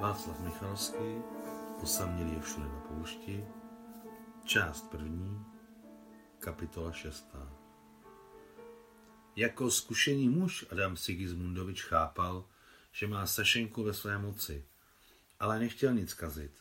Václav Michalský, osamělý je všude na poušti, část první, kapitola šestá. Jako zkušený muž Adam Sigismundovič chápal, že má Sašenku ve své moci, ale nechtěl nic kazit.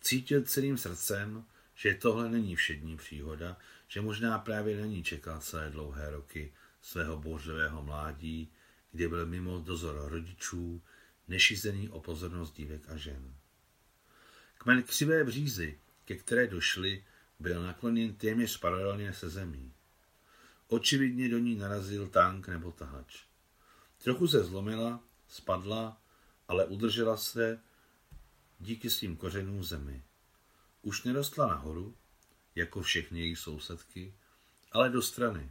Cítil celým srdcem, že tohle není všední příhoda, že možná právě na ní čekal celé dlouhé roky svého bouřlivého mládí, kdy byl mimo dozor rodičů, nešizený o pozornost dívek a žen. Kmen křivé břízy, ke které došli, byl nakloněn téměř paralelně se zemí. Očividně do ní narazil tank nebo tahač. Trochu se zlomila, spadla, ale udržela se díky svým kořenům zemi. Už nerostla nahoru, jako všechny její sousedky, ale do strany.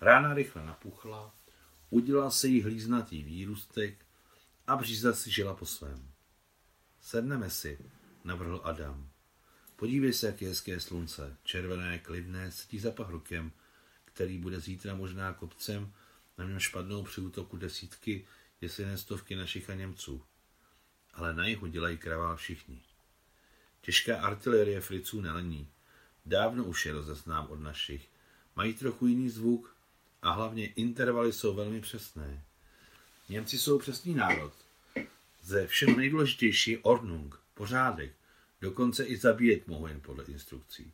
Rána rychle napuchla, udělal se jí hlíznatý výrůstek a bříza si žila po svém. Sedneme si, navrhl Adam. Podívej se, jak je hezké slunce, červené, klidné, sedí za pahrukem, který bude zítra možná kopcem, na něm špadnou při útoku desítky, jestli ne stovky našich a Němců. Ale na jihu dělají kravál všichni. Těžká artilerie friců nelení. Dávno už je rozeznám od našich. Mají trochu jiný zvuk a hlavně intervaly jsou velmi přesné. Němci jsou přesný národ. Ze všeho nejdůležitější je Ordnung, pořádek, dokonce i zabíjet mohou jen podle instrukcí.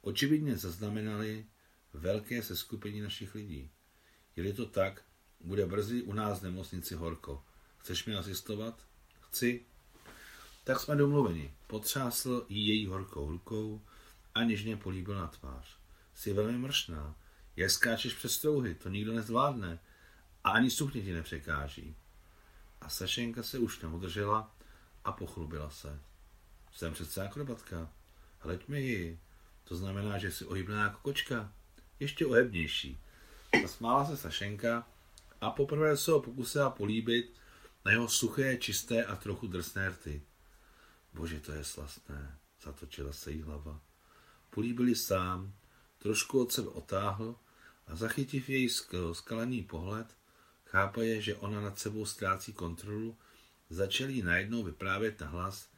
Očividně zaznamenali velké seskupení našich lidí. Je-li to tak, bude brzy u nás v nemocnici horko. Chceš mi asistovat? Chci. Tak jsme domluveni. Potřásl jí její horkou rukou a něžně políbil na tvář. Jsi velmi mršná. Jak skáčeš přes strouhy, to nikdo nezvládne. A ani sukně ti nepřekáží. A Sašenka se už neudržela a pochlubila se. Jsem přece akrobatka. Hleď mi ji. To znamená, že jsi ohybná jako kočka. Ještě ohebnější. Zasmála se Sašenka a poprvé se ho pokusila políbit na jeho suché, čisté a trochu drsné rty. Bože, to je slastné, zatočila se jí hlava. Políbili sám, trošku od sebe otáhl a zachytiv její skalený pohled, chápaje, že ona nad sebou ztrácí kontrolu, začal jí najednou vyprávět na hlas,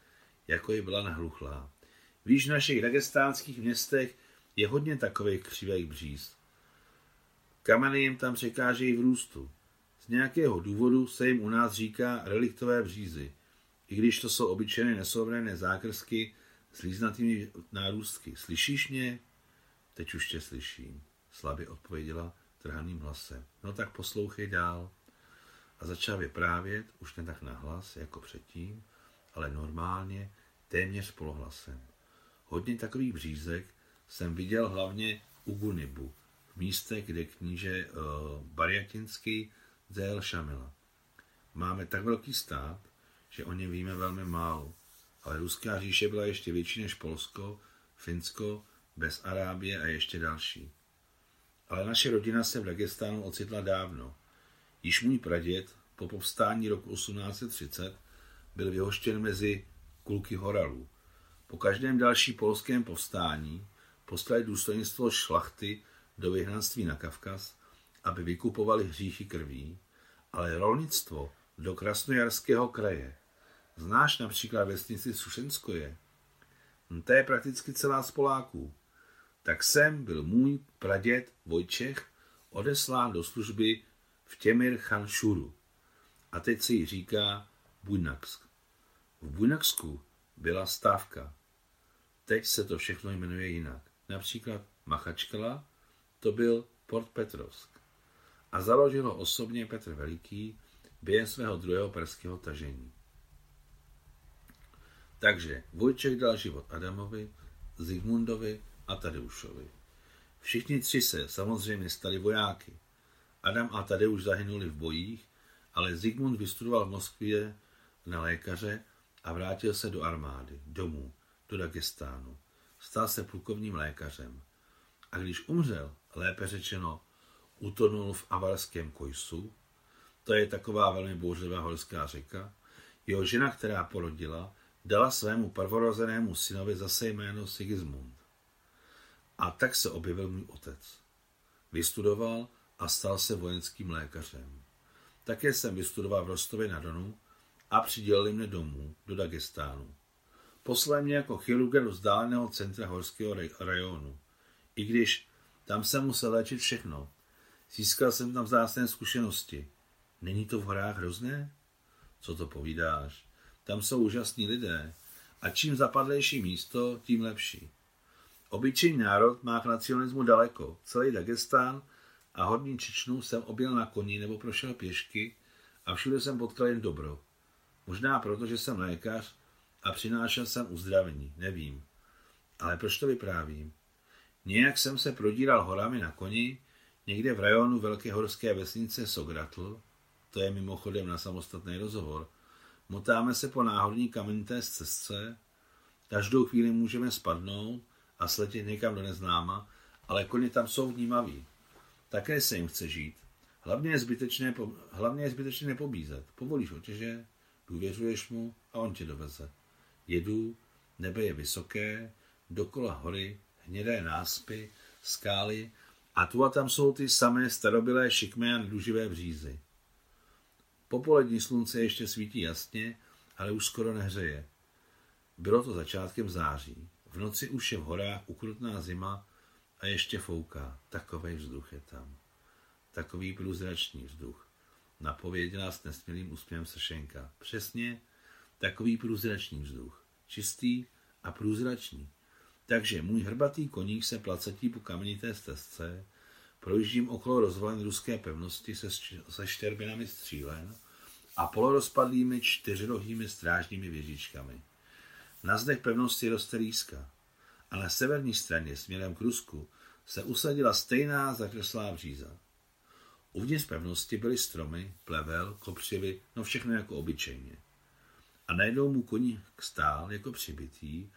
jako je byla nahluchlá. Víš, v našich dagestánských městech je hodně takových křivých bříz. Kameny jim tam překážejí v růstu. Z nějakého důvodu se jim u nás říká reliktové břízy, i když to jsou obyčejné nesouverené zákrsky s líznatými nárůstky. Slyšíš mě? Teď už tě slyším, slabě odpověděla trhaným hlasem. No tak poslouchej dál. A začal vyprávět, už ne tak nahlas, jako předtím, ale normálně, téměř polohlasem. Hodně takových břízek jsem viděl hlavně u Gunibu, v místech, kde kníže uh, Bariatinský zajel Šamila. Máme tak velký stát, že o něm víme velmi málo, ale ruská říše byla ještě větší než Polsko, Finsko, bez Arábie a ještě další. Ale naše rodina se v Dagestánu ocitla dávno. Již můj praděd po povstání roku 1830 byl vyhoštěn mezi kulky horalů. Po každém další polském povstání poslali důstojnictvo šlachty do vyhnanství na Kavkaz, aby vykupovali hříchy krví, ale rolnictvo do Krasnojarského kraje. Znáš například vesnici Sušenskoje? No, to je prakticky celá z Poláků. Tak sem byl můj praděd Vojčech odeslán do služby v Těmir Chanšuru. A teď se jí říká Bujnaksk. V Bujnaksku byla stávka. Teď se to všechno jmenuje jinak. Například Machačkala, to byl Port Petrovsk. A založil ho osobně Petr Veliký během svého druhého perského tažení. Takže Vojček dal život Adamovi, Zigmundovi a Tadeušovi. Všichni tři se samozřejmě stali vojáky. Adam a Tadeuš zahynuli v bojích, ale Zigmund vystudoval v Moskvě na lékaře a vrátil se do armády, domů, do Dagestánu. Stal se plukovním lékařem. A když umřel, lépe řečeno, utonul v avarském Kojsu, to je taková velmi bouřlivá horská řeka, jeho žena, která porodila, dala svému prvorozenému synovi zase jméno Sigismund. A tak se objevil můj otec. Vystudoval a stal se vojenským lékařem. Také jsem vystudoval v Rostově na Donu a přidělili mě domů, do Dagestánu. Poslali mě jako chirurga do vzdáleného centra horského rajonu. I když tam jsem musel léčit všechno. Získal jsem tam vzácné zkušenosti. Není to v horách hrozné? Co to povídáš? Tam jsou úžasní lidé. A čím zapadlejší místo, tím lepší. Obyčejný národ má k nacionalismu daleko. Celý Dagestán a horní Čečnu jsem objel na koni nebo prošel pěšky a všude jsem potkal jen dobro. Možná proto, že jsem lékař a přinášel jsem uzdravení, nevím. Ale proč to vyprávím? Nějak jsem se prodíral horami na koni, někde v rajonu velké horské vesnice Sogratl, to je mimochodem na samostatný rozhovor, motáme se po náhodní kamenité cestce, každou chvíli můžeme spadnout a sletět někam do neznáma, ale koně tam jsou vnímaví. Také se jim chce žít. Hlavně je zbytečné, hlavně je zbytečné nepobízet. Povolíš otěže, důvěřuješ mu a on tě doveze. Jedu, nebe je vysoké, dokola hory, hnědé náspy, skály a tu a tam jsou ty samé starobilé šikmé a neduživé břízy. Popolední slunce ještě svítí jasně, ale už skoro nehřeje. Bylo to začátkem září. V noci už je v horách ukrutná zima a ještě fouká. Takový vzduch je tam. Takový průzračný vzduch. Napověděla s nesmělým úsměvem Sršenka. Přesně takový průzračný vzduch. Čistý a průzračný. Takže můj hrbatý koník se placetí po kamenité stezce, projíždím okolo rozvalen ruské pevnosti se, se štěrbinami střílen a polorozpadlými čtyřrohými strážními věžičkami. Na zdech pevnosti roste líska a na severní straně směrem k Rusku se usadila stejná zakreslá bříza. Uvnitř pevnosti byly stromy, plevel, kopřivy, no všechno jako obyčejně. A najednou mu koní stál jako přibitý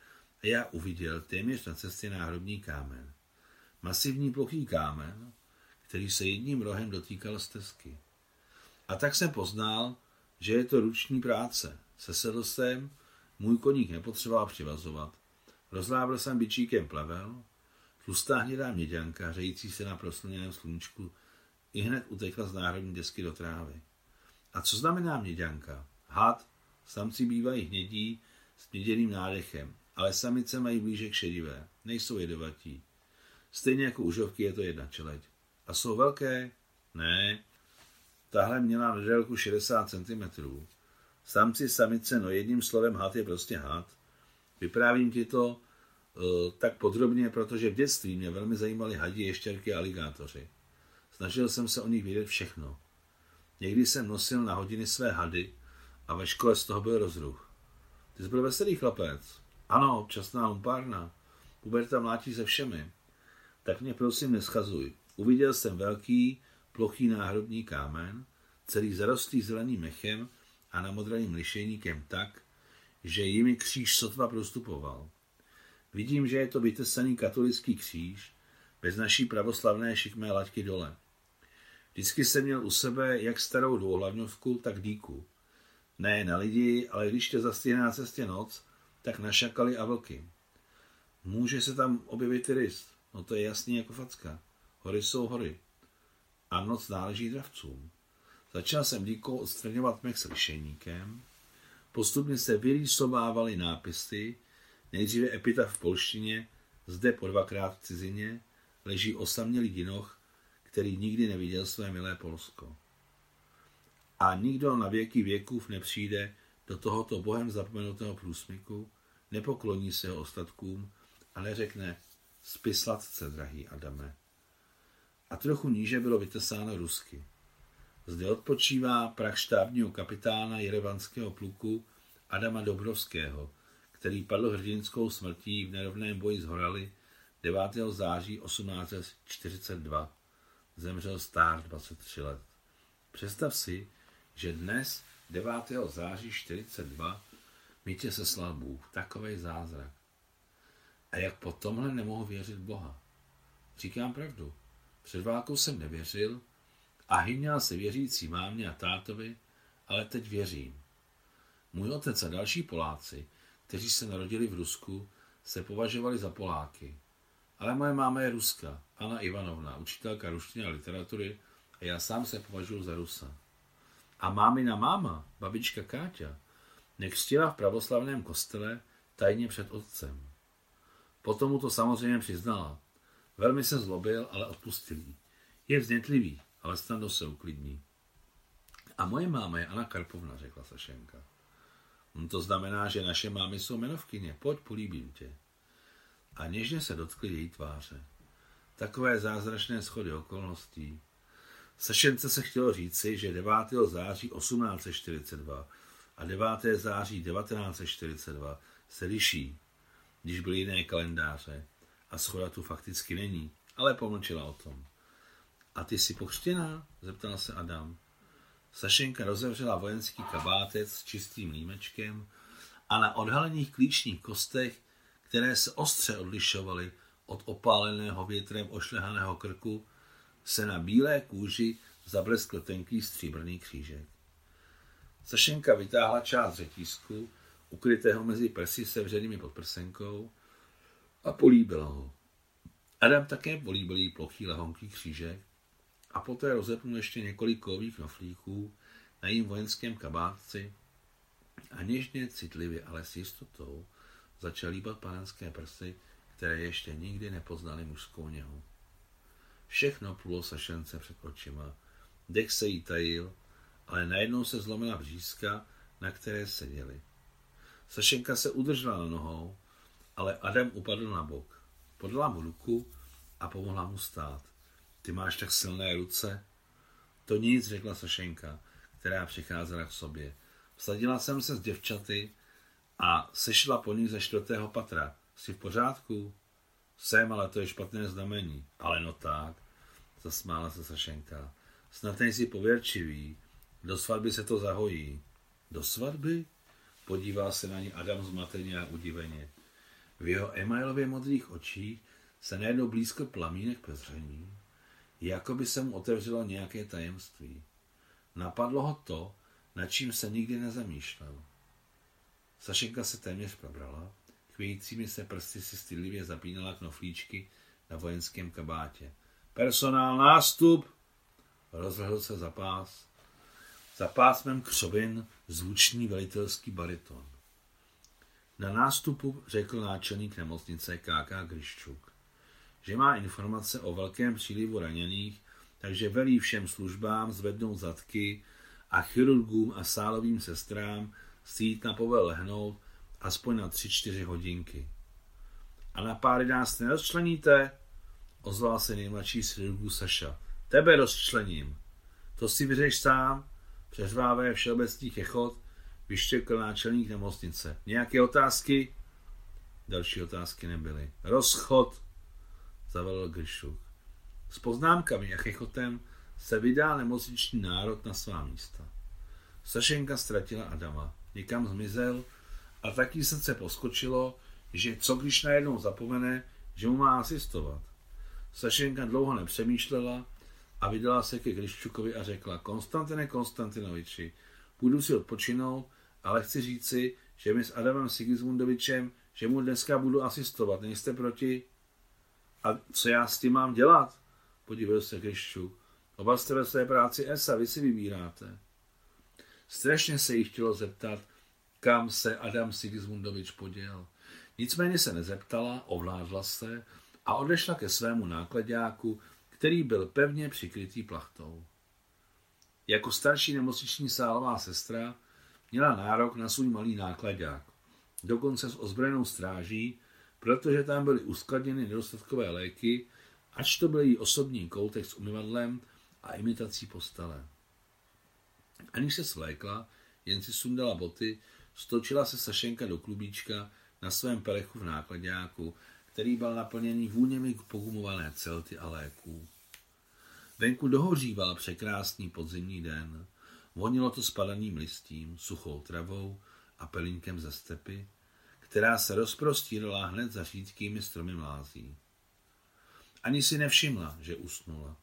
a já uviděl téměř na cestě náhrobní kámen. Masivní plochý kámen, který se jedním rohem dotýkal stezky. A tak jsem poznal, že je to ruční práce. Sesedl jsem, můj koník nepotřeboval přivazovat. Rozlábil jsem bičíkem plevel, tlustá hnědá měďanka, hřející se na proslněném sluníčku, i hned utekla z národní desky do trávy. A co znamená měďanka? Had, samci bývají hnědí s měděným nádechem, ale samice mají blíže k šedivé, nejsou jedovatí. Stejně jako užovky je to jedna čeleť. A jsou velké? Ne. Tahle měla na délku 60 cm. Samci, samice, no jedním slovem had je prostě had. Vyprávím ti to uh, tak podrobně, protože v dětství mě velmi zajímaly hadi, ještěrky a aligátoři. Snažil jsem se o nich vědět všechno. Někdy jsem nosil na hodiny své hady a ve škole z toho byl rozruch. Ty jsi byl veselý chlapec. Ano, občasná lumpárna. Puberta mlátí se všemi. Tak mě prosím neschazuj. Uviděl jsem velký, plochý náhrobní kámen, celý zarostlý zeleným mechem a namodraným lišejníkem tak, že jimi kříž sotva prostupoval. Vidím, že je to vytesaný katolický kříž, bez naší pravoslavné šikmé laťky dole. Vždycky jsem měl u sebe jak starou dvouhlavňovku, tak díku. Ne na lidi, ale když tě zastihne na cestě noc, tak na šakaly a vlky. Může se tam objevit i rys, no to je jasný jako facka. Hory jsou hory. A noc náleží dravcům. Začal jsem díkou odstraňovat mech s lišejníkem, postupně se vyrýsovávaly nápisy, nejdříve epitaf v polštině, zde po dvakrát v cizině, leží osamělý dinoch, který nikdy neviděl své milé Polsko. A nikdo na věky věkův nepřijde do tohoto bohem zapomenutého průsmyku, nepokloní se ho ostatkům a neřekne spislatce, drahý Adame. A trochu níže bylo vytesáno rusky. Zde odpočívá prach štábního kapitána jerevanského pluku Adama Dobrovského, který padl hrdinskou smrtí v nerovném boji s Horali 9. září 1842. Zemřel stár 23 let. Představ si, že dnes 9. září 42 mi tě seslal Bůh. Takový zázrak. A jak po tomhle nemohu věřit Boha? Říkám pravdu. Před válkou jsem nevěřil a hyměl se věřící mámě a tátovi, ale teď věřím. Můj otec a další Poláci, kteří se narodili v Rusku, se považovali za Poláky. Ale moje máma je Ruska, Anna Ivanovna, učitelka ruštiny a literatury a já sám se považuji za Rusa. a mámina máma, babička Káťa, nekřtila v pravoslavném kostele tajně před otcem. Potom mu to samozřejmě přiznala. Velmi se zlobil, ale odpustil jí. Je vznětlivý, ale snadno se uklidní. A moje máma je Anna Karpovna, řekla Sašenka. No to znamená, že naše mámy jsou jmenovkyně. Pojď, políbím tě. A něžně se dotkli její tváře. Takové zázračné schody okolností. Sašence se chtělo říci, že 9. září 1842 a 9. září 1942 se liší, když byly jiné kalendáře a schoda tu fakticky není, ale pomlčila o tom. A ty jsi pokřtěná? zeptal se Adam. Sašenka rozevřela vojenský kabátec s čistým límečkem a na odhalených klíčních kostech, které se ostře odlišovaly od opáleného větrem ošlehaného krku, se na bílé kůži zableskl tenký stříbrný křížek. Sašenka vytáhla část řetízku, ukrytého mezi prsy sevřenými pod prsenkou, a políbila ho. Adam také políbil jí plochý lehonký křížek a poté rozepnul ještě několik kových knoflíků na jím vojenském kabátci a něžně, citlivě, ale s jistotou začal líbat pánské prsy, které ještě nikdy nepoznali mužskou něhu. Všechno plulo sašence před očima. Dech se jí tajil, ale najednou se zlomila břízka, na které seděli. Sašenka se udržela na nohou, ale Adam upadl na bok. Podala mu ruku a pomohla mu stát. Ty máš tak silné ruce? To nic, řekla Sašenka, která přicházela k sobě. Vsadila jsem se s děvčaty a sešla po nich ze čtvrtého patra. Jsi v pořádku? Jsem, ale to je špatné znamení. Ale no tak, zasmála se Sašenka. Snad nejsi pověrčivý. Do svatby se to zahojí. Do svatby? Podívá se na ní Adam zmateně a udiveně. V jeho emailově modrých očích se najednou blízko plamínek prezření, jako by se mu otevřelo nějaké tajemství. Napadlo ho to, nad čím se nikdy nezamýšlel. Sašenka se téměř probrala, chvějícími se prsty si stydlivě zapínala knoflíčky na vojenském kabátě. Personál nástup! Rozhledl se za pás. Za pásmem křovin zvučný velitelský bariton. Na nástupu řekl náčelník nemocnice KK Gryščuk, že má informace o velkém přílivu raněných, takže velí všem službám zvednout zadky a chirurgům a sálovým sestrám sít na povel lehnout aspoň na tři čtyři hodinky. A na páry nás nerozčleníte? Ozval se nejmladší z chirurgů Saša. Tebe rozčlením. To si vyřeš sám, přeřvávé všeobecný chechot, vyštěkl náčelník nemocnice. Nějaké otázky? Další otázky nebyly. Rozchod, zavelil Gršuk. S poznámkami a chechotem se vydá nemocniční národ na svá místa. Sašenka ztratila Adama, někam zmizel a taky srdce poskočilo, že co když najednou zapomene, že mu má asistovat. Sašenka dlouho nepřemýšlela a vydala se ke Gryščukovi a řekla, Konstantine Konstantinoviči, půjdu si odpočinout, ale chci říci, že my s Adamem Sigismundovičem, že mu dneska budu asistovat, nejste proti? A co já s tím mám dělat? Podívejte se Kriščuk. Oba jste ve své práci ESA, vy si vybíráte. Strašně se jí chtělo zeptat, kam se Adam Sigismundovič poděl. Nicméně se nezeptala, ovládla se a odešla ke svému nákladňáku, který byl pevně přikrytý plachtou. Jako starší nemocniční sálová sestra měla nárok na svůj malý nákladňák, dokonce s ozbrojenou stráží, protože tam byly uskladněny nedostatkové léky, ač to byl její osobní koutek s umyvadlem a imitací postele. Aniž se svlékla, jen si sundala boty, stočila se Sašenka do klubíčka na svém pelechu v nákladňáku, který byl naplněný vůněmi pogumované celty a léků. Venku dohoříval překrásný podzimní den. Vonilo to spadaným listím, suchou travou a pelínkem ze stepy, která se rozprostírala hned za řídkými stromy mlází. Ani si nevšimla, že usnula.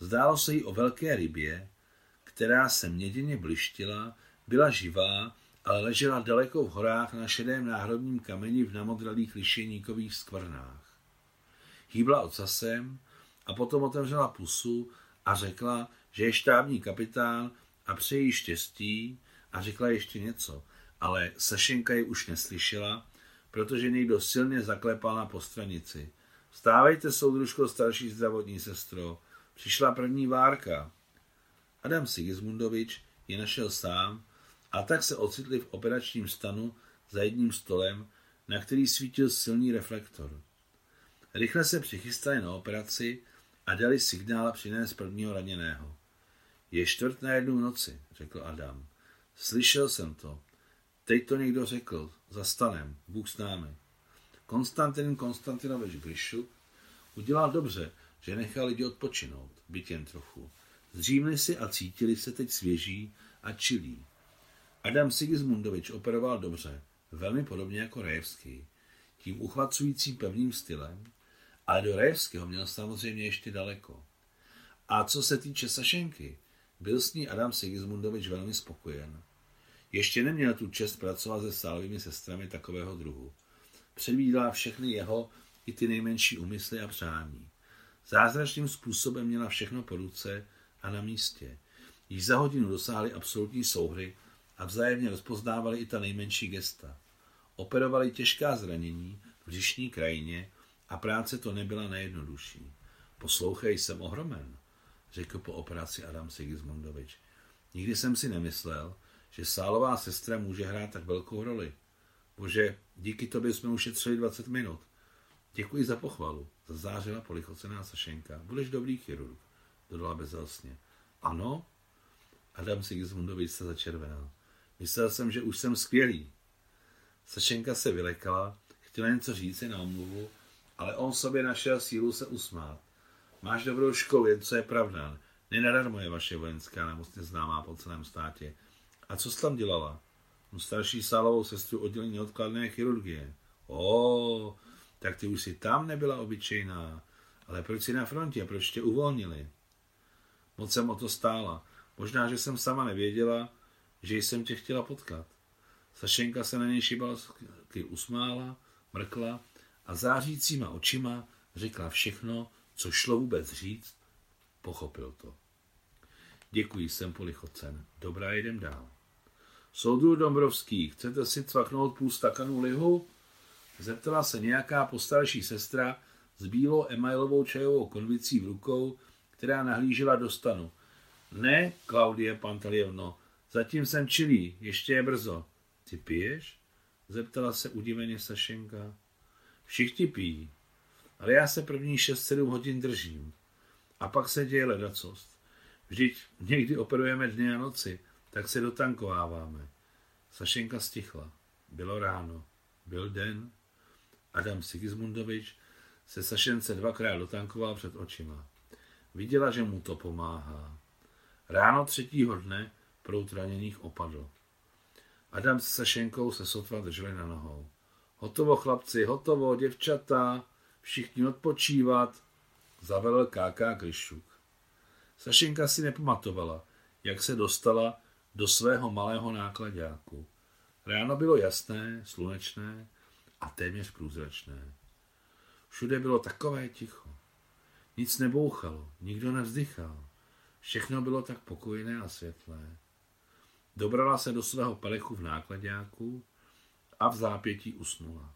Zdálo se jí o velké rybě, která se měděně blištila, byla živá, ale ležela daleko v horách na šedém náhrobním kameni v namodralých lišeníkových skvrnách. Hýbla ocasem a potom otevřela pusu a řekla, že je štábní kapitán a přeji štěstí a řekla ještě něco, ale Sašenka ji už neslyšela, protože někdo silně zaklepal na postranici. Vstávejte, soudružko, starší zdravotní sestro. Přišla první várka. Adam Sigismundovič ji našel sám a tak se ocitli v operačním stanu za jedním stolem, na který svítil silný reflektor. Rychle se přichystali na operaci a dali signál přinést prvního raněného. Je čtvrt na jednu noci, řekl Adam. Slyšel jsem to. Teď to někdo řekl. Za stanem. Bůh s námi. Konstantin Konstantinovič Gryšuk udělal dobře, že nechal lidi odpočinout, byt jen trochu. Zřímli si a cítili se teď svěží a čilí. Adam Sigismundovič operoval dobře, velmi podobně jako Rejevský, tím uchvacujícím pevným stylem, ale do Rejevského měl samozřejmě ještě daleko. A co se týče Sašenky, byl s ní Adam Sigismundovič velmi spokojen. Ještě neměl tu čest pracovat se sálovými sestrami takového druhu. Předvídala všechny jeho i ty nejmenší úmysly a přání. Zázračným způsobem měla všechno po ruce a na místě. Již za hodinu dosáhli absolutní souhry a vzájemně rozpoznávali i ta nejmenší gesta. Operovali těžká zranění v břišní krajině a práce to nebyla nejjednodušší. Poslouchej, jsem ohromen, řekl po operaci Adam Sigismundovič. Nikdy jsem si nemyslel, že sálová sestra může hrát tak velkou roli. Bože, díky tobě jsme ušetřili 20 minut. Děkuji za pochvalu, zazářila polichocená Sašenka. Budeš dobrý chirurg, dodala bezelsně. Ano? Adam Sigismundovič se začervenal. Myslel jsem, že už jsem skvělý. Sašenka se vylekala, chtěla něco říct na omluvu, ale on sobě našel sílu se usmát. Máš dobrou školu, jen co je pravda. Nenadarmo je vaše vojenská nemocně známá po celém státě. A co jsi tam dělala? No, starší sálovou sestru oddělení neodkladné chirurgie. O, tak ty už si tam nebyla obyčejná. Ale proč si na frontě? Proč tě uvolnili? Moc jsem o to stála. Možná, že jsem sama nevěděla, že jsem tě chtěla potkat. Sašenka se na něj šibalsky usmála, mrkla a zářícíma očima řekla všechno, co šlo vůbec říct. Pochopil to. Děkuji, jsem polichocen. Dobrá, jedem dál. Soudru Dombrovský, chcete si cvaknout půl stakanu lihu? Zeptala se nějaká postarší sestra s bílou emailovou čajovou konvicí v rukou, která nahlížela do stanu. Ne, Klaudie Pantalievno, zatím jsem čilý, ještě je brzo. Ty piješ? Zeptala se udiveně Sašenka. Všichni pijí, ale já se první 6-7 hodin držím. A pak se děje ledacost. Vždyť někdy operujeme dny a noci, tak se dotankováváme. Sašenka stichla. Bylo ráno. Byl den. Adam Sigismundovič se Sašence dvakrát dotankoval před očima. Viděla, že mu to pomáhá. Ráno třetího dne prout raněných opadl. Adam s Sašenkou se sotva drželi na nohou. Hotovo, chlapci, hotovo, děvčata, všichni odpočívat, zavelel káká Kryšuk. Sašenka si nepamatovala, jak se dostala do svého malého nákladáku. Ráno bylo jasné, slunečné a téměř průzračné. Všude bylo takové ticho. Nic nebouchalo, nikdo nevzdychal. Všechno bylo tak pokojné a světlé. Dobrala se do svého pelechu v nákladáku a v zápětí usnula.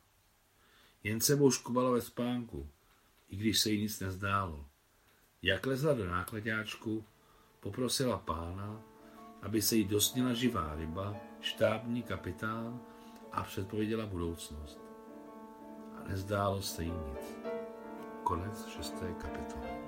Jen se škubala ve spánku, i když se jí nic nezdálo. Jak lezla do nákladáčku, poprosila pána, aby se jí dostnila živá ryba, štábní kapitán a předpověděla budoucnost. A nezdálo se jí nic. Konec šesté kapitoly.